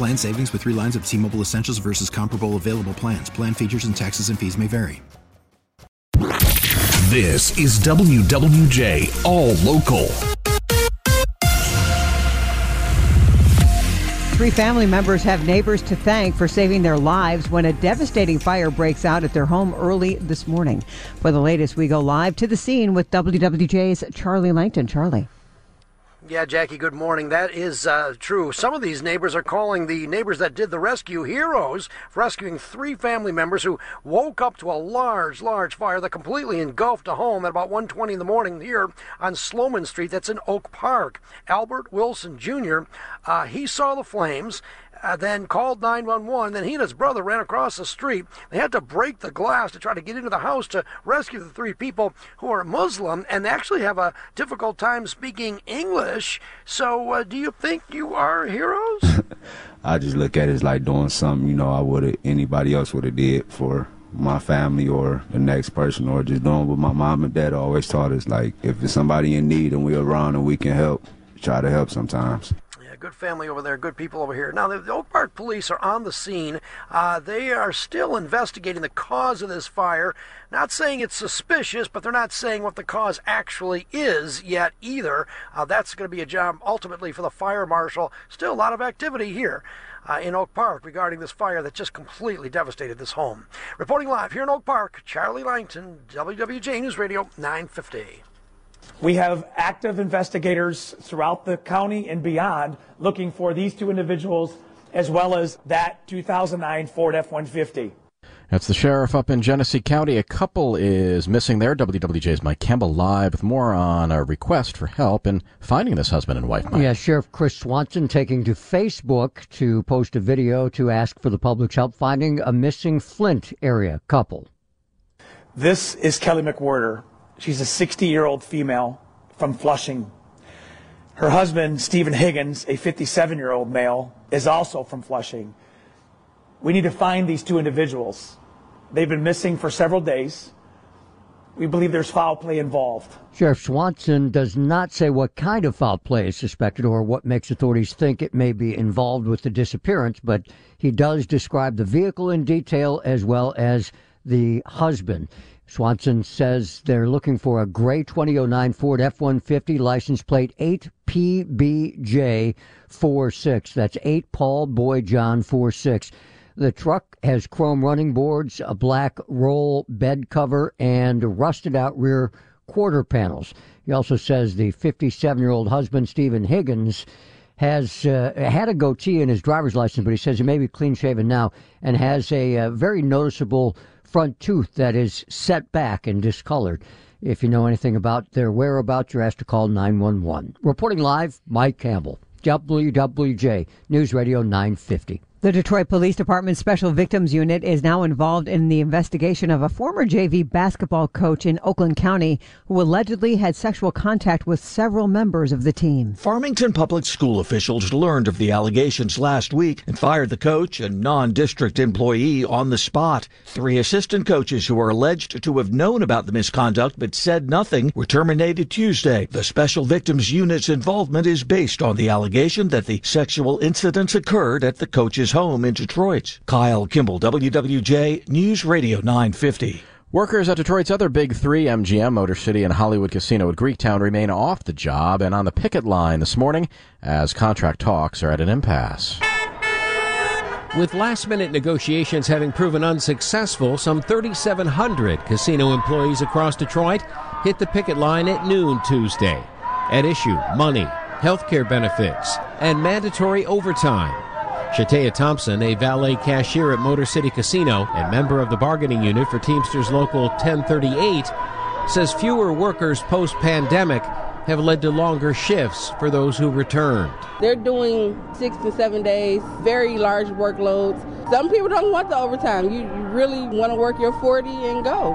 Plan savings with three lines of T Mobile Essentials versus comparable available plans. Plan features and taxes and fees may vary. This is WWJ All Local. Three family members have neighbors to thank for saving their lives when a devastating fire breaks out at their home early this morning. For the latest, we go live to the scene with WWJ's Charlie Langton. Charlie. Yeah, Jackie, good morning. That is uh, true. Some of these neighbors are calling the neighbors that did the rescue heroes for rescuing three family members who woke up to a large, large fire that completely engulfed a home at about 1.20 in the morning here on Sloman Street. That's in Oak Park. Albert Wilson Jr., uh, he saw the flames uh, then called 911. Then he and his brother ran across the street. They had to break the glass to try to get into the house to rescue the three people who are Muslim and actually have a difficult time speaking English. So, uh, do you think you are heroes? I just look at it as like doing something you know I would have, anybody else would have did for my family or the next person or just doing what my mom and dad always taught us like if it's somebody in need and we're around and we can help try to help sometimes good family over there, good people over here. Now, the, Oak Park police are on the scene. Uh, they are still investigating the cause of this fire. Not saying it's suspicious, but they're not saying what the cause actually is yet either. Uh, that's going to be a job ultimately for the fire marshal. Still a lot of activity here. Uh, in Oak Park regarding this fire that just completely devastated this home. Reporting live here in Oak Park, Charlie Langton, WWJ News Radio 950. We have active investigators throughout the county and beyond looking for these two individuals as well as that 2009 Ford F-150. That's the sheriff up in Genesee County. A couple is missing there. WWJ's Mike Campbell live with more on a request for help in finding this husband and wife. Mike. Yeah, Sheriff Chris Swanson taking to Facebook to post a video to ask for the public's help finding a missing Flint area couple. This is Kelly McWhirter. She's a 60 year old female from Flushing. Her husband, Stephen Higgins, a 57 year old male, is also from Flushing. We need to find these two individuals. They've been missing for several days. We believe there's foul play involved. Sheriff Swanson does not say what kind of foul play is suspected or what makes authorities think it may be involved with the disappearance, but he does describe the vehicle in detail as well as the husband. Swanson says they're looking for a gray 2009 Ford F 150 license plate 8PBJ46. That's 8 Paul Boy John 46. The truck has chrome running boards, a black roll bed cover, and rusted out rear quarter panels. He also says the 57 year old husband, Stephen Higgins, has uh, had a goatee in his driver's license, but he says he may be clean shaven now and has a uh, very noticeable front tooth that is set back and discolored. If you know anything about their whereabouts, you're asked to call 911. Reporting live, Mike Campbell, WWJ News Radio 950. The Detroit Police Department Special Victims Unit is now involved in the investigation of a former JV basketball coach in Oakland County who allegedly had sexual contact with several members of the team. Farmington Public School officials learned of the allegations last week and fired the coach and non-district employee on the spot. Three assistant coaches who are alleged to have known about the misconduct but said nothing were terminated Tuesday. The Special Victims Unit's involvement is based on the allegation that the sexual incidents occurred at the coach's his home in Detroit. Kyle Kimball, WWJ News Radio 950. Workers at Detroit's other big three, MGM, Motor City, and Hollywood Casino at Greektown, remain off the job and on the picket line this morning as contract talks are at an impasse. With last minute negotiations having proven unsuccessful, some 3,700 casino employees across Detroit hit the picket line at noon Tuesday. At issue, money, health care benefits, and mandatory overtime. Shatea Thompson, a valet cashier at Motor City Casino and member of the bargaining unit for Teamsters Local 1038, says fewer workers post pandemic have led to longer shifts for those who returned. They're doing six to seven days, very large workloads. Some people don't want the overtime. You, you really want to work your 40 and go.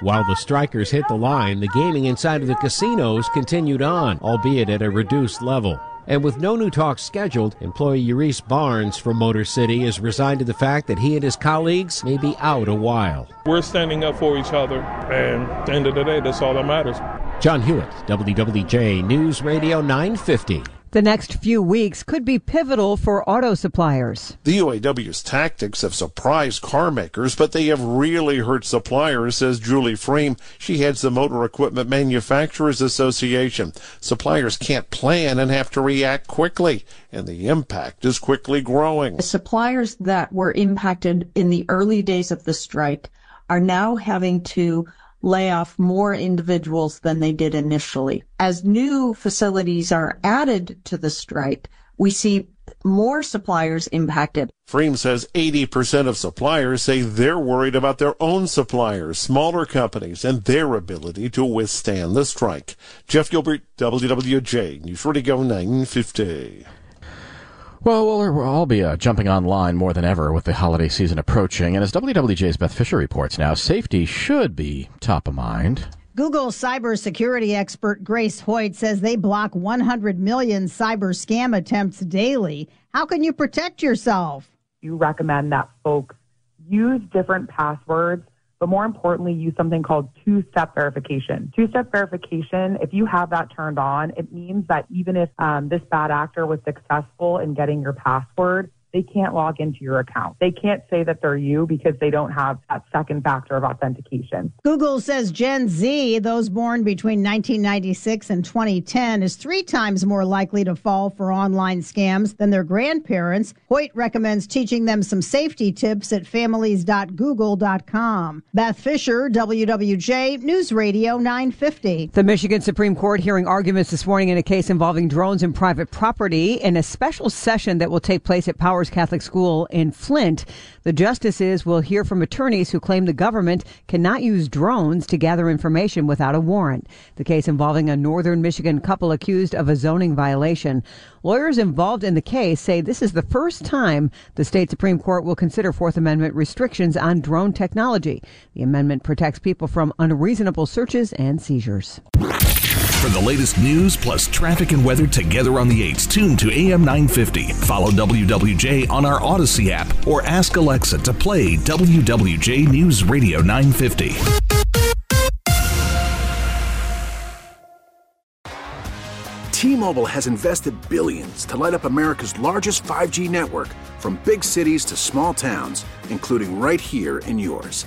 While the strikers hit the line, the gaming inside of the casinos continued on, albeit at a reduced level. And with no new talks scheduled, employee Urice Barnes from Motor City is resigned to the fact that he and his colleagues may be out a while. We're standing up for each other, and at the end of the day, that's all that matters. John Hewitt, WWJ News Radio 950. The next few weeks could be pivotal for auto suppliers. The UAW's tactics have surprised car makers, but they have really hurt suppliers, says Julie Fream. She heads the Motor Equipment Manufacturers Association. Suppliers can't plan and have to react quickly, and the impact is quickly growing. The Suppliers that were impacted in the early days of the strike are now having to lay off more individuals than they did initially. As new facilities are added to the strike, we see more suppliers impacted. Fream says 80% of suppliers say they're worried about their own suppliers, smaller companies, and their ability to withstand the strike. Jeff Gilbert, WWJ, News Radio 950. Well, we'll all be uh, jumping online more than ever with the holiday season approaching. And as WWJ's Beth Fisher reports now, safety should be top of mind. Google cybersecurity expert Grace Hoyt says they block 100 million cyber scam attempts daily. How can you protect yourself? You recommend that folks use different passwords but more importantly, use something called two step verification. Two step verification, if you have that turned on, it means that even if um, this bad actor was successful in getting your password, they can't log into your account. They can't say that they're you because they don't have that second factor of authentication. Google says Gen Z, those born between 1996 and 2010, is three times more likely to fall for online scams than their grandparents. Hoyt recommends teaching them some safety tips at families.google.com. Beth Fisher, WWJ, News Radio 950. The Michigan Supreme Court hearing arguments this morning in a case involving drones and private property in a special session that will take place at Powers Catholic School in Flint. The justices will hear from attorneys who claim the government cannot use drones to gather information without a warrant. The case involving a northern Michigan couple accused of a zoning violation. Lawyers involved in the case say this is the first time the state Supreme Court will consider Fourth Amendment restrictions on drone technology. The amendment protects people from unreasonable searches and seizures. For the latest news plus traffic and weather together on the 8s, tune to AM 950. Follow WWJ on our Audacy app or ask Alexa to play WWJ News Radio 950. T-Mobile has invested billions to light up America's largest 5G network from big cities to small towns, including right here in yours.